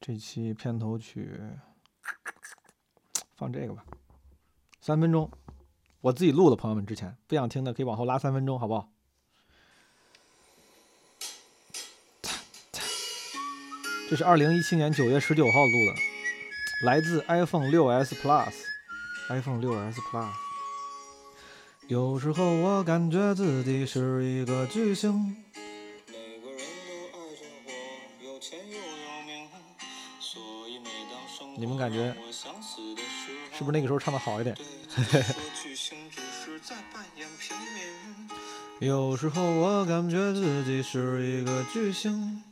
这期片头曲放这个吧，三分钟，我自己录的，朋友们之前不想听的可以往后拉三分钟，好不好？这是二零一七年九月十九号录的，来自 iPhone 六 S Plus，iPhone 六 S Plus。有时候我感觉自己是一个巨星。你们感觉是不是那个时候唱的好一点？有时候我感觉自己是一个巨星。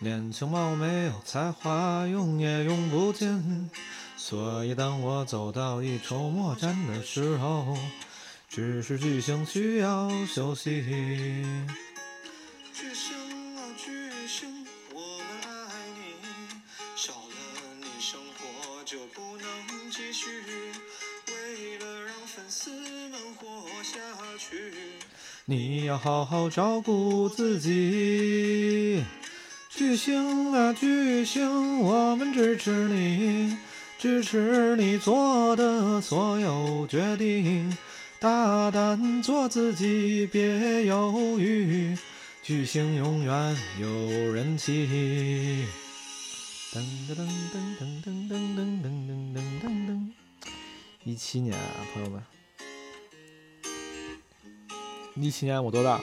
年轻貌美有才华，用也用不尽，所以当我走到一筹莫展的时候，只是巨星需要休息。要好好照顾自己。巨星啊巨星，我们支持你，支持你做的所有决定，大胆做自己，别犹豫。巨星永远有人气。噔噔噔噔噔噔噔噔噔噔噔噔。一七年啊，朋友们，一七年我多大？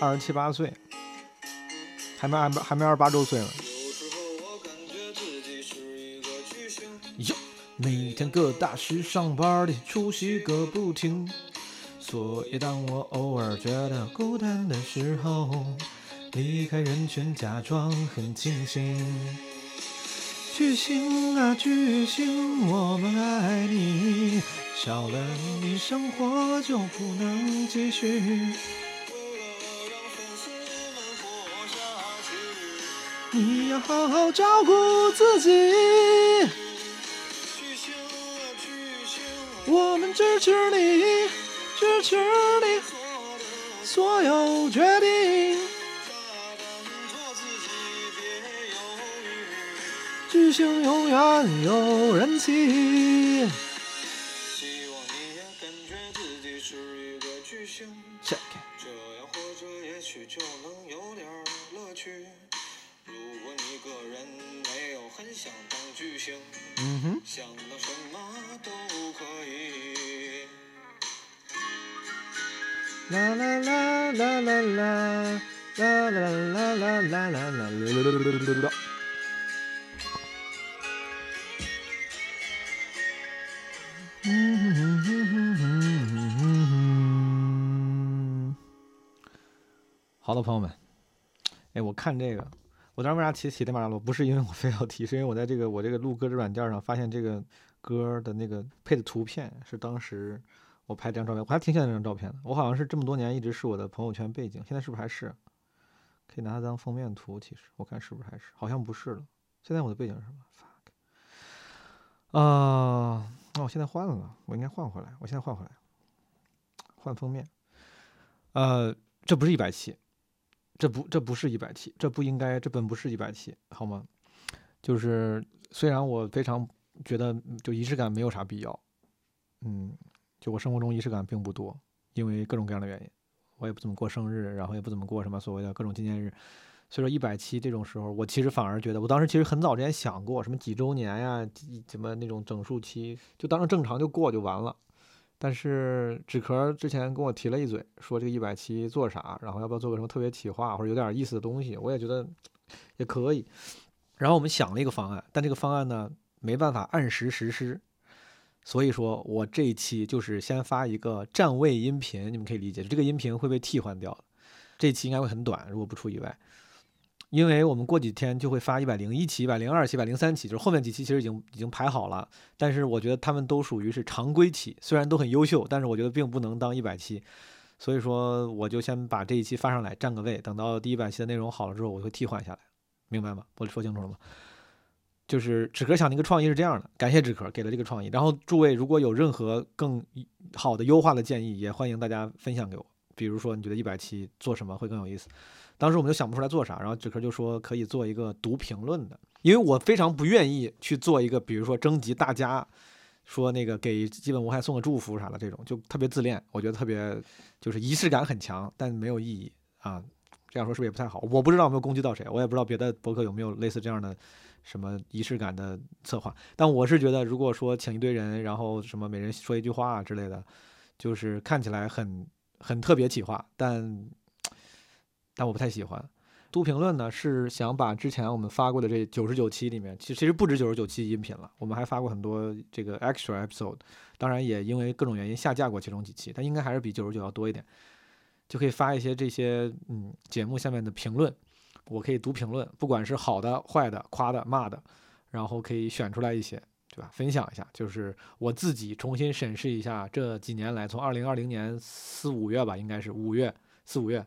二十七八岁，还没二还没二十八周岁呢。哟，每天各大时尚 party 出席个不停，所以当我偶尔觉得孤单的时候，离开人群假装很清醒。巨星啊巨星，我们爱你，少了你生活就不能继续。你要好好照顾自己。我们支持你，支持你所有决定。巨星永远有人气。是一个巨星。这样活着也许就能有点乐趣。如果你个人没有很想当巨星，嗯哼，想当什么都可以。啦啦啦啦啦啦啦啦啦啦啦啦啦。嗯好的，朋友们，哎，我看这个。我当时为啥提提的马拉罗？不是因为我非要提，是因为我在这个我这个录歌的软件上发现这个歌的那个配的图片是当时我拍这张照片，我还挺喜欢这张照片的。我好像是这么多年一直是我的朋友圈背景，现在是不是还是？可以拿它当封面图，其实我看是不是还是？好像不是了。现在我的背景是什么？fuck 啊！那我现在换了，我应该换回来。我现在换回来，换封面。呃，这不是一百七。这不，这不是一百期，这不应该，这本不是一百期，好吗？就是虽然我非常觉得就仪式感没有啥必要，嗯，就我生活中仪式感并不多，因为各种各样的原因，我也不怎么过生日，然后也不怎么过什么所谓的各种纪念日，所以说一百期这种时候，我其实反而觉得，我当时其实很早之前想过什么几周年呀，什么那种整数期，就当成正常就过就完了。但是纸壳之前跟我提了一嘴，说这个一百七做啥，然后要不要做个什么特别企划或者有点意思的东西，我也觉得也可以。然后我们想了一个方案，但这个方案呢没办法按时实施，所以说我这一期就是先发一个站位音频，你们可以理解，这个音频会被替换掉。这期应该会很短，如果不出意外。因为我们过几天就会发一百零一期、一百零二期、一百零三期，就是后面几期其实已经已经排好了，但是我觉得他们都属于是常规期，虽然都很优秀，但是我觉得并不能当一百期，所以说我就先把这一期发上来占个位，等到第一百期的内容好了之后，我会替换下来，明白吗？我说清楚了吗？就是纸壳想那个创意是这样的，感谢纸壳给了这个创意，然后诸位如果有任何更好的优化的建议，也欢迎大家分享给我，比如说你觉得一百期做什么会更有意思？当时我们就想不出来做啥，然后纸壳就说可以做一个读评论的，因为我非常不愿意去做一个，比如说征集大家说那个给基本无害送个祝福啥的这种，就特别自恋，我觉得特别就是仪式感很强，但没有意义啊。这样说是不是也不太好？我不知道有没有攻击到谁，我也不知道别的博客有没有类似这样的什么仪式感的策划。但我是觉得，如果说请一堆人，然后什么每人说一句话之类的，就是看起来很很特别企划，但但我不太喜欢。读评论呢，是想把之前我们发过的这九十九期里面，其实其实不止九十九期音频了，我们还发过很多这个 extra episode，当然也因为各种原因下架过其中几期，但应该还是比九十九要多一点。就可以发一些这些嗯节目下面的评论，我可以读评论，不管是好的、坏的、夸的、骂的，然后可以选出来一些，对吧？分享一下，就是我自己重新审视一下这几年来，从二零二零年四五月吧，应该是五月四五月，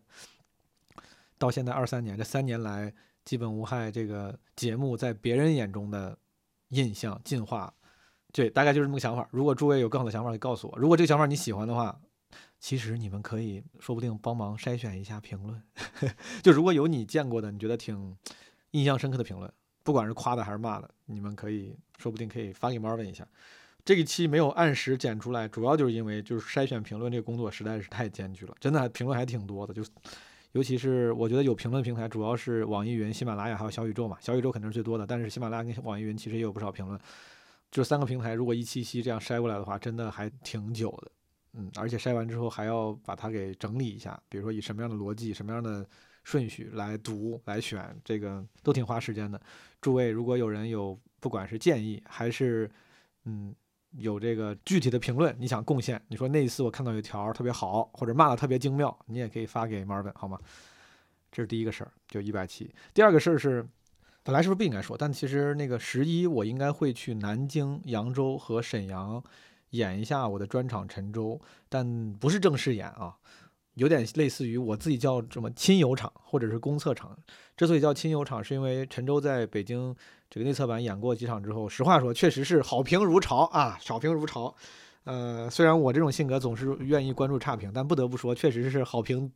到现在二三年这三年来，基本无害这个节目在别人眼中的印象进化，对，大概就是这么个想法。如果诸位有更好的想法，可以告诉我。如果这个想法你喜欢的话。其实你们可以说不定帮忙筛选一下评论，就如果有你见过的，你觉得挺印象深刻的评论，不管是夸的还是骂的，你们可以说不定可以发给猫问一下。这一期没有按时剪出来，主要就是因为就是筛选评论这个工作实在是太艰巨了，真的评论还挺多的，就尤其是我觉得有评论平台主要是网易云、喜马拉雅还有小宇宙嘛，小宇宙肯定是最多的，但是喜马拉雅跟网易云其实也有不少评论，这三个平台如果一期一期这样筛过来的话，真的还挺久的。嗯，而且筛完之后还要把它给整理一下，比如说以什么样的逻辑、什么样的顺序来读、来选，这个都挺花时间的。诸位，如果有人有不管是建议还是嗯有这个具体的评论，你想贡献，你说那一次我看到有条特别好，或者骂的特别精妙，你也可以发给 Marvin 好吗？这是第一个事儿，就一百七。第二个事儿是，本来是不是不应该说，但其实那个十一我应该会去南京、扬州和沈阳。演一下我的专场陈舟，但不是正式演啊，有点类似于我自己叫什么亲友场或者是公测场。之所以叫亲友场，是因为陈州在北京这个内测版演过几场之后，实话说确实是好评如潮啊，好评如潮。呃，虽然我这种性格总是愿意关注差评，但不得不说，确实是好评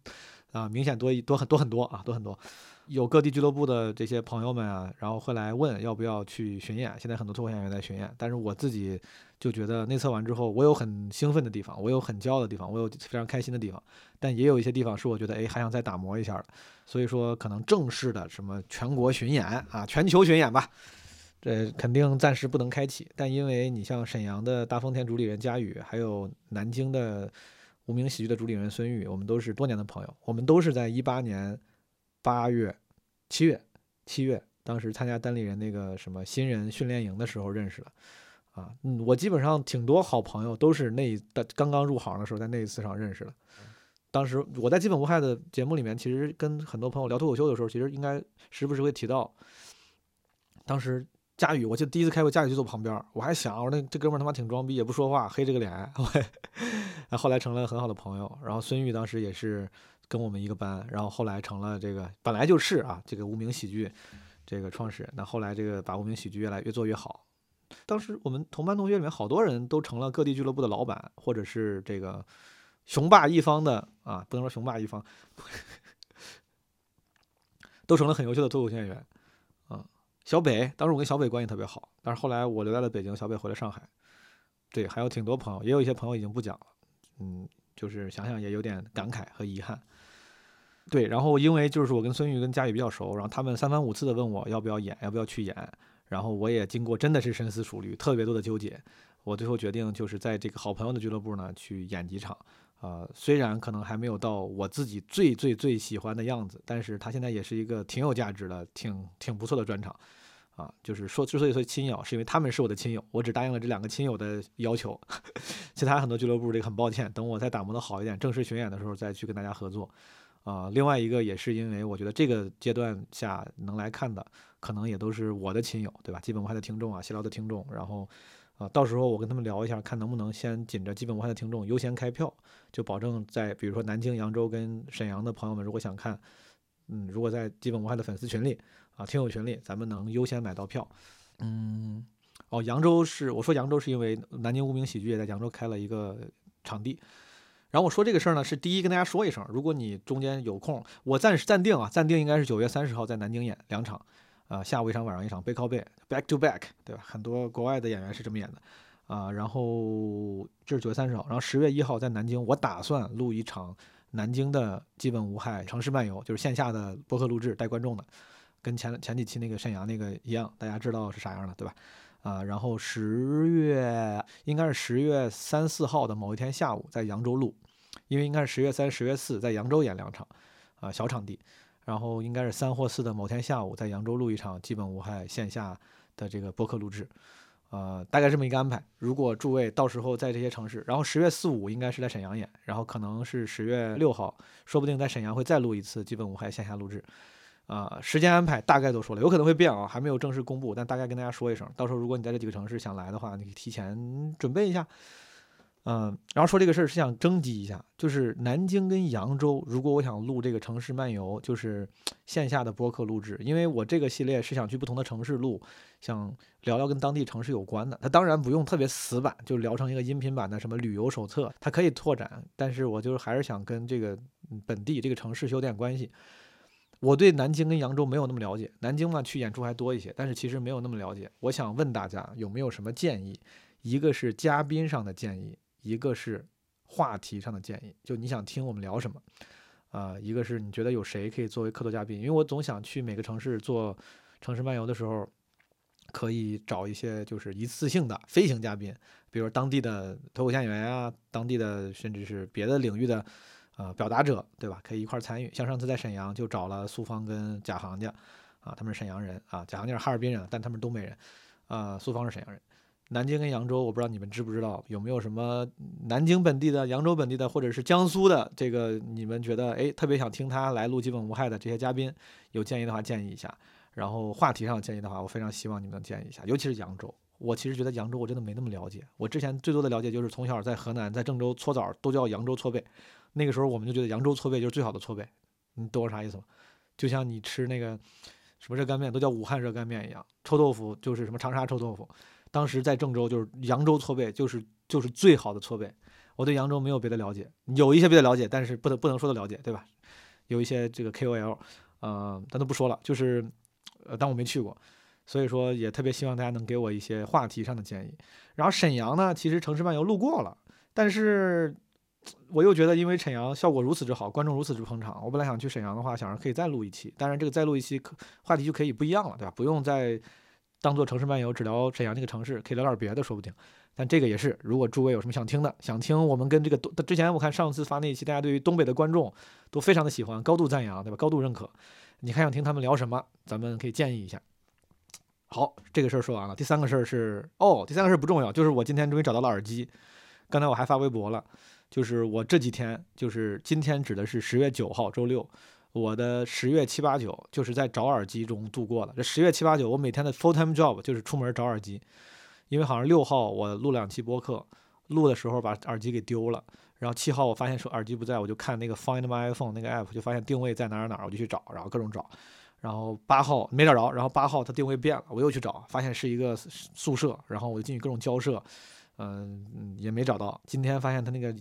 啊，明显多一多很多很多啊，多很多。有各地俱乐部的这些朋友们啊，然后会来问要不要去巡演。现在很多脱口演员在巡演，但是我自己就觉得内测完之后，我有很兴奋的地方，我有很骄傲的地方，我有非常开心的地方，但也有一些地方是我觉得哎还想再打磨一下的。所以说，可能正式的什么全国巡演啊，全球巡演吧，这肯定暂时不能开启。但因为你像沈阳的大风天主理人佳宇，还有南京的无名喜剧的主理人孙玉，我们都是多年的朋友，我们都是在一八年。八月、七月、七月，当时参加单立人那个什么新人训练营的时候认识的，啊，嗯，我基本上挺多好朋友都是那刚刚入行的时候在那一次上认识的。当时我在基本无害的节目里面，其实跟很多朋友聊脱口秀的时候，其实应该时不时会提到。当时佳宇，我记得第一次开会，佳宇就坐旁边，我还想，我说那这哥们他妈挺装逼，也不说话，黑着个脸，我，后来成了很好的朋友。然后孙玉当时也是。跟我们一个班，然后后来成了这个本来就是啊，这个无名喜剧这个创始人。那后来这个把无名喜剧越来越做越好。当时我们同班同学里面好多人都成了各地俱乐部的老板，或者是这个雄霸一方的啊，不能说雄霸一方，都成了很优秀的脱口秀演员啊。小北当时我跟小北关系特别好，但是后来我留在了北京，小北回了上海。对，还有挺多朋友，也有一些朋友已经不讲了。嗯，就是想想也有点感慨和遗憾。对，然后因为就是我跟孙玉跟佳宇比较熟，然后他们三番五次的问我要不要演，要不要去演，然后我也经过真的是深思熟虑，特别多的纠结，我最后决定就是在这个好朋友的俱乐部呢去演几场，啊，虽然可能还没有到我自己最最最喜欢的样子，但是他现在也是一个挺有价值的、挺挺不错的专场，啊，就是说之所以说亲友，是因为他们是我的亲友，我只答应了这两个亲友的要求，其他很多俱乐部这个很抱歉，等我再打磨的好一点，正式巡演的时候再去跟大家合作。啊，另外一个也是因为我觉得这个阶段下能来看的，可能也都是我的亲友，对吧？基本无害的听众啊，闲聊的听众。然后，啊，到时候我跟他们聊一下，看能不能先紧着基本无害的听众优先开票，就保证在比如说南京、扬州跟沈阳的朋友们，如果想看，嗯，如果在基本无害的粉丝群里啊，听友群里，咱们能优先买到票。嗯，哦，扬州是我说扬州是因为南京无名喜剧也在扬州开了一个场地。然后我说这个事儿呢，是第一跟大家说一声，如果你中间有空，我暂时暂定啊，暂定应该是九月三十号在南京演两场，啊，下午一场，晚上一场，背靠背，back to back，对吧？很多国外的演员是这么演的，啊，然后这是九月三十号，然后十月一号在南京，我打算录一场南京的基本无害城市漫游，就是线下的播客录制带观众的，跟前前几期那个沈阳那个一样，大家知道是啥样的，对吧？啊，然后十月应该是十月三四号的某一天下午在扬州录，因为应该是十月三、十月四在扬州演两场，啊小场地，然后应该是三或四的某天下午在扬州录一场基本无害线下的这个播客录制，呃，大概这么一个安排。如果诸位到时候在这些城市，然后十月四五应该是在沈阳演，然后可能是十月六号，说不定在沈阳会再录一次基本无害线下录制。啊，时间安排大概都说了，有可能会变啊，还没有正式公布，但大概跟大家说一声，到时候如果你在这几个城市想来的话，你可以提前准备一下。嗯，然后说这个事儿是想征集一下，就是南京跟扬州，如果我想录这个城市漫游，就是 线下的播客录制，因为我这个系列是想去不同的城市录，想聊聊跟当地城市有关的。它当然不用特别死板，就聊成一个音频版的什么旅游手册，它可以拓展，但是我就是还是想跟这个本地这个城市有点关系。我对南京跟扬州没有那么了解，南京嘛去演出还多一些，但是其实没有那么了解。我想问大家有没有什么建议？一个是嘉宾上的建议，一个是话题上的建议。就你想听我们聊什么？啊，一个是你觉得有谁可以作为客座嘉宾？因为我总想去每个城市做城市漫游的时候，可以找一些就是一次性的飞行嘉宾，比如当地的脱口秀演员啊，当地的甚至是别的领域的。呃，表达者对吧？可以一块参与。像上次在沈阳就找了苏芳跟贾行家，啊，他们是沈阳人啊，贾行家是哈尔滨人，但他们是东北人，啊，苏芳是沈阳人。南京跟扬州，我不知道你们知不知道，有没有什么南京本地的、扬州本地的，或者是江苏的这个，你们觉得哎特别想听他来录基本无害的这些嘉宾，有建议的话建议一下。然后话题上建议的话，我非常希望你们能建议一下，尤其是扬州。我其实觉得扬州我真的没那么了解，我之前最多的了解就是从小在河南在郑州搓澡都叫扬州搓背。那个时候我们就觉得扬州搓背就是最好的搓背，你懂我啥意思吗？就像你吃那个什么热干面都叫武汉热干面一样，臭豆腐就是什么长沙臭豆腐。当时在郑州就是扬州搓背就是就是最好的搓背。我对扬州没有别的了解，有一些别的了解，但是不能不能说的了解，对吧？有一些这个 KOL，呃，咱都不说了，就是呃，当我没去过，所以说也特别希望大家能给我一些话题上的建议。然后沈阳呢，其实城市漫游路过了，但是。我又觉得，因为沈阳效果如此之好，观众如此之捧场，我本来想去沈阳的话，想着可以再录一期。当然，这个再录一期，可话题就可以不一样了，对吧？不用再当做城市漫游，只聊沈阳这个城市，可以聊点别的，说不定。但这个也是，如果诸位有什么想听的，想听我们跟这个东，之前我看上次发那一期，大家对于东北的观众都非常的喜欢，高度赞扬，对吧？高度认可。你还想听他们聊什么？咱们可以建议一下。好，这个事儿说完了。第三个事儿是，哦，第三个事儿不重要，就是我今天终于找到了耳机。刚才我还发微博了。就是我这几天，就是今天指的是十月九号周六，我的十月七八九就是在找耳机中度过的。这十月七八九，我每天的 full time job 就是出门找耳机，因为好像六号我录两期播客，录的时候把耳机给丢了，然后七号我发现说耳机不在，我就看那个 Find My iPhone 那个 app，就发现定位在哪儿哪儿，我就去找，然后各种找，然后八号没找着，然后八号它定位变了，我又去找，发现是一个宿舍，然后我就进去各种交涉。嗯，也没找到。今天发现他那个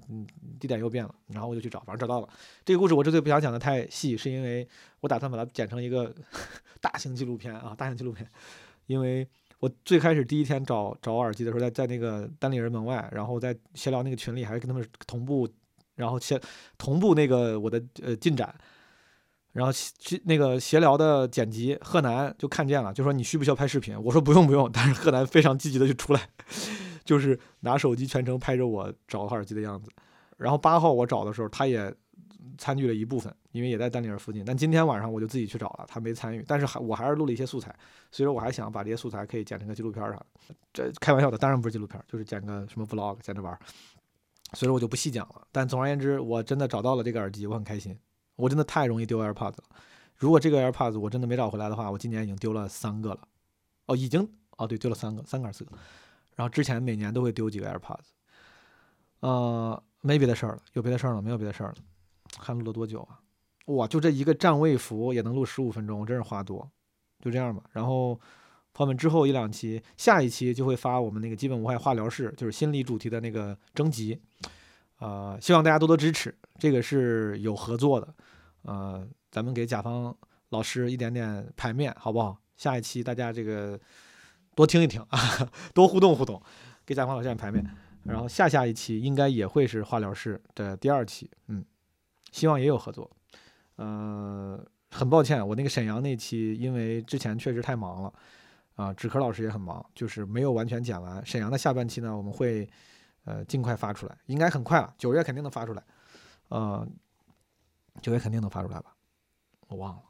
地点又变了，然后我就去找，反正找到了。这个故事我之所以不想讲的太细，是因为我打算把它剪成一个 大型纪录片啊，大型纪录片。因为我最开始第一天找找耳机的时候，在在那个单立人门外，然后在闲聊那个群里，还跟他们同步，然后闲同步那个我的呃进展，然后去那个闲聊的剪辑，贺南就看见了，就说你需不需要拍视频？我说不用不用，但是贺南非常积极的就出来。就是拿手机全程拍着我找耳机的样子，然后八号我找的时候，他也参与了一部分，因为也在丹尼尔附近。但今天晚上我就自己去找了，他没参与，但是还我还是录了一些素材，所以说我还想把这些素材可以剪成个纪录片啥的。这开玩笑的，当然不是纪录片，就是剪个什么 vlog，剪着玩。所以说我就不细讲了。但总而言之，我真的找到了这个耳机，我很开心。我真的太容易丢 AirPods 了。如果这个 AirPods 我真的没找回来的话，我今年已经丢了三个了。哦，已经哦，对，丢了三个，三个还是四个？然后之前每年都会丢几个 AirPods，呃，没别的事儿了，有别的事儿了？没有别的事儿了。还录了多久啊？哇，就这一个站位服也能录十五分钟，真是话多。就这样吧。然后朋友们之后一两期，下一期就会发我们那个基本无害化疗室，就是心理主题的那个征集。呃，希望大家多多支持，这个是有合作的，呃，咱们给甲方老师一点点排面，好不好？下一期大家这个多听一听啊，多互动互动，给甲方老师点排面。然后下下一期应该也会是化疗室的第二期，嗯，希望也有合作。呃，很抱歉，我那个沈阳那期因为之前确实太忙了，啊，纸壳老师也很忙，就是没有完全剪完。沈阳的下半期呢，我们会呃尽快发出来，应该很快了，九月肯定能发出来，呃，九月肯定能发出来吧？我忘了。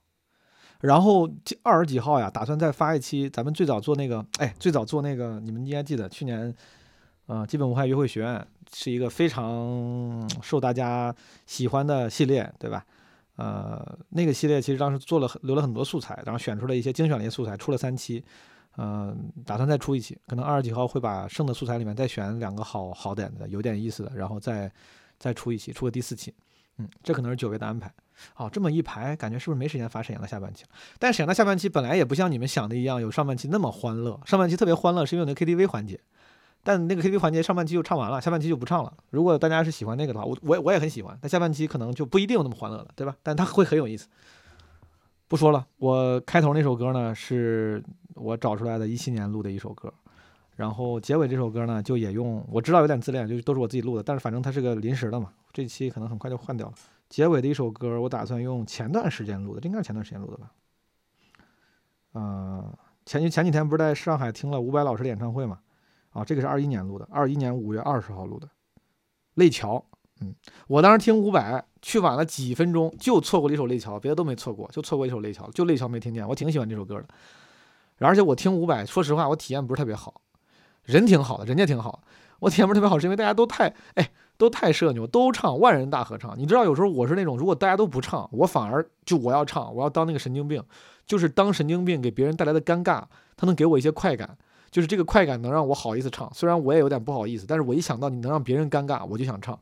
然后二十几号呀，打算再发一期，咱们最早做那个，哎，最早做那个，你们应该记得，去年，呃，基本无害约会学院是一个非常 受大家喜欢的系列，对吧？呃，那个系列其实当时做了留了很多素材，然后选出了一些精选的一些素材，出了三期，嗯，打算再出一期，可能二十几号会把剩的素材里面再选两个好好点的，有点意思的，然后再再出一期，出个第四期，嗯，这可能是九月的安排。哦，这么一排，感觉是不是没时间发沈阳的下半期？但沈阳的下半期本来也不像你们想的一样，有上半期那么欢乐。上半期特别欢乐，是因为有那 KTV 环节，但那个 KTV 环节上半期就唱完了，下半期就不唱了。如果大家是喜欢那个的话，我我我也很喜欢，但下半期可能就不一定有那么欢乐了，对吧？但它会很有意思。不说了，我开头那首歌呢，是我找出来的，一七年录的一首歌。然后结尾这首歌呢，就也用我知道有点自恋，就都是我自己录的，但是反正它是个临时的嘛，这期可能很快就换掉了。结尾的一首歌，我打算用前段时间录的，这应该是前段时间录的吧？呃，前前几天不是在上海听了伍佰老师的演唱会嘛？啊，这个是二一年录的，二一年五月二十号录的。泪桥，嗯，我当时听伍佰去晚了几分钟，就错过了一首泪桥，别的都没错过，就错过一首泪桥，就泪桥没听见。我挺喜欢这首歌的，而且我听伍佰，说实话，我体验不是特别好，人挺好的，人家挺好，我体验不是特别好，是因为大家都太哎。都太社牛，都唱万人大合唱。你知道，有时候我是那种，如果大家都不唱，我反而就我要唱，我要当那个神经病，就是当神经病给别人带来的尴尬，他能给我一些快感，就是这个快感能让我好意思唱。虽然我也有点不好意思，但是我一想到你能让别人尴尬，我就想唱。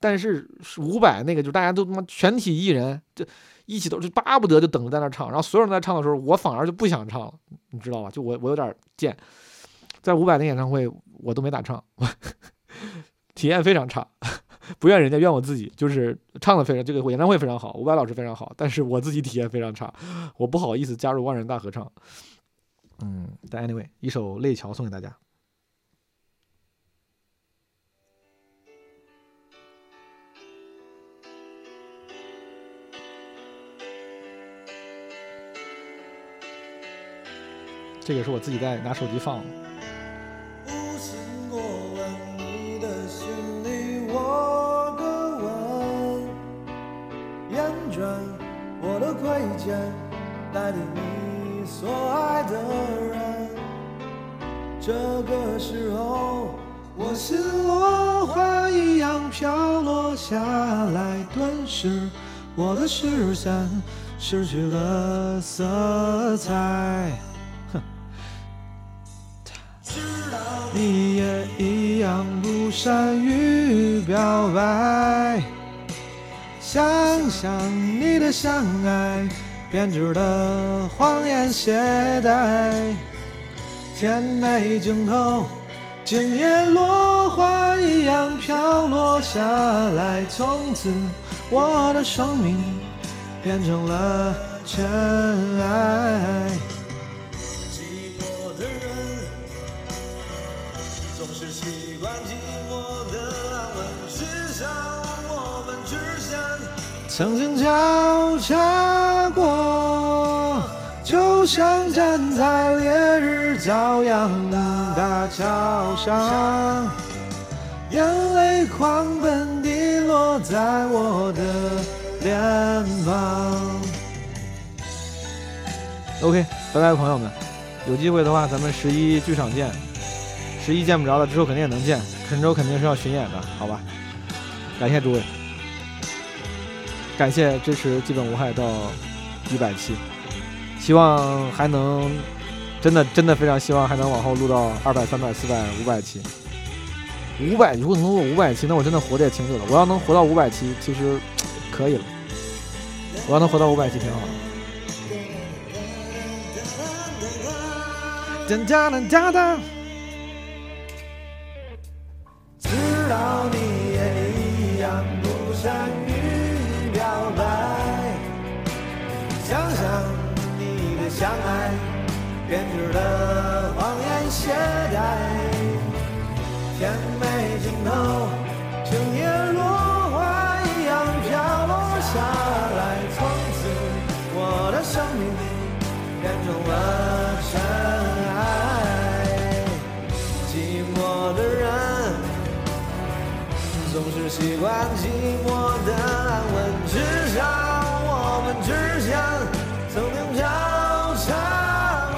但是伍佰那个，就大家都他妈全体艺人，就一起都就巴不得就等着在那唱，然后所有人在唱的时候，我反而就不想唱了，你知道吧？就我我有点贱，在伍佰的演唱会我都没咋唱。体验非常差，不怨人家，怨我自己。就是唱的非常，这个演唱会非常好，伍佰老师非常好，但是我自己体验非常差，我不好意思加入万人大合唱。嗯，但 anyway，一首《泪桥》送给大家。这个是我自己在拿手机放。带给你所爱的人。这个时候，我心落花一样飘落下来，顿时我的视线失去了色彩。哼，你也一样不善于表白。想你的相爱，编织的谎言懈怠，甜美镜头，今夜落花一样飘落下来，从此我的生命变成了尘埃。曾经交叉过，就像站在烈日骄阳的大桥上，眼泪狂奔滴落在我的脸庞。OK，拜拜，朋友们，有机会的话，咱们十一剧场见。十一见不着了，之后肯定也能见。陈州肯定是要巡演的，好吧？感谢诸位。感谢支持，基本无害到一百期，希望还能真的真的非常希望还能往后录到二百、三百、四百、五百期。五百如果能录五百期，那我真的活得也挺久了。我要能活到五百期，其实可以了。我要能活到五百期，挺好。哒哒哒哒哒。表白，想想你的相爱编织的谎言懈怠，甜美尽头，整夜落花一样飘落下来，从此我的生命变成了尘埃。寂寞的人总是习惯寂寞的安稳，至少我们之间曾经交叉过。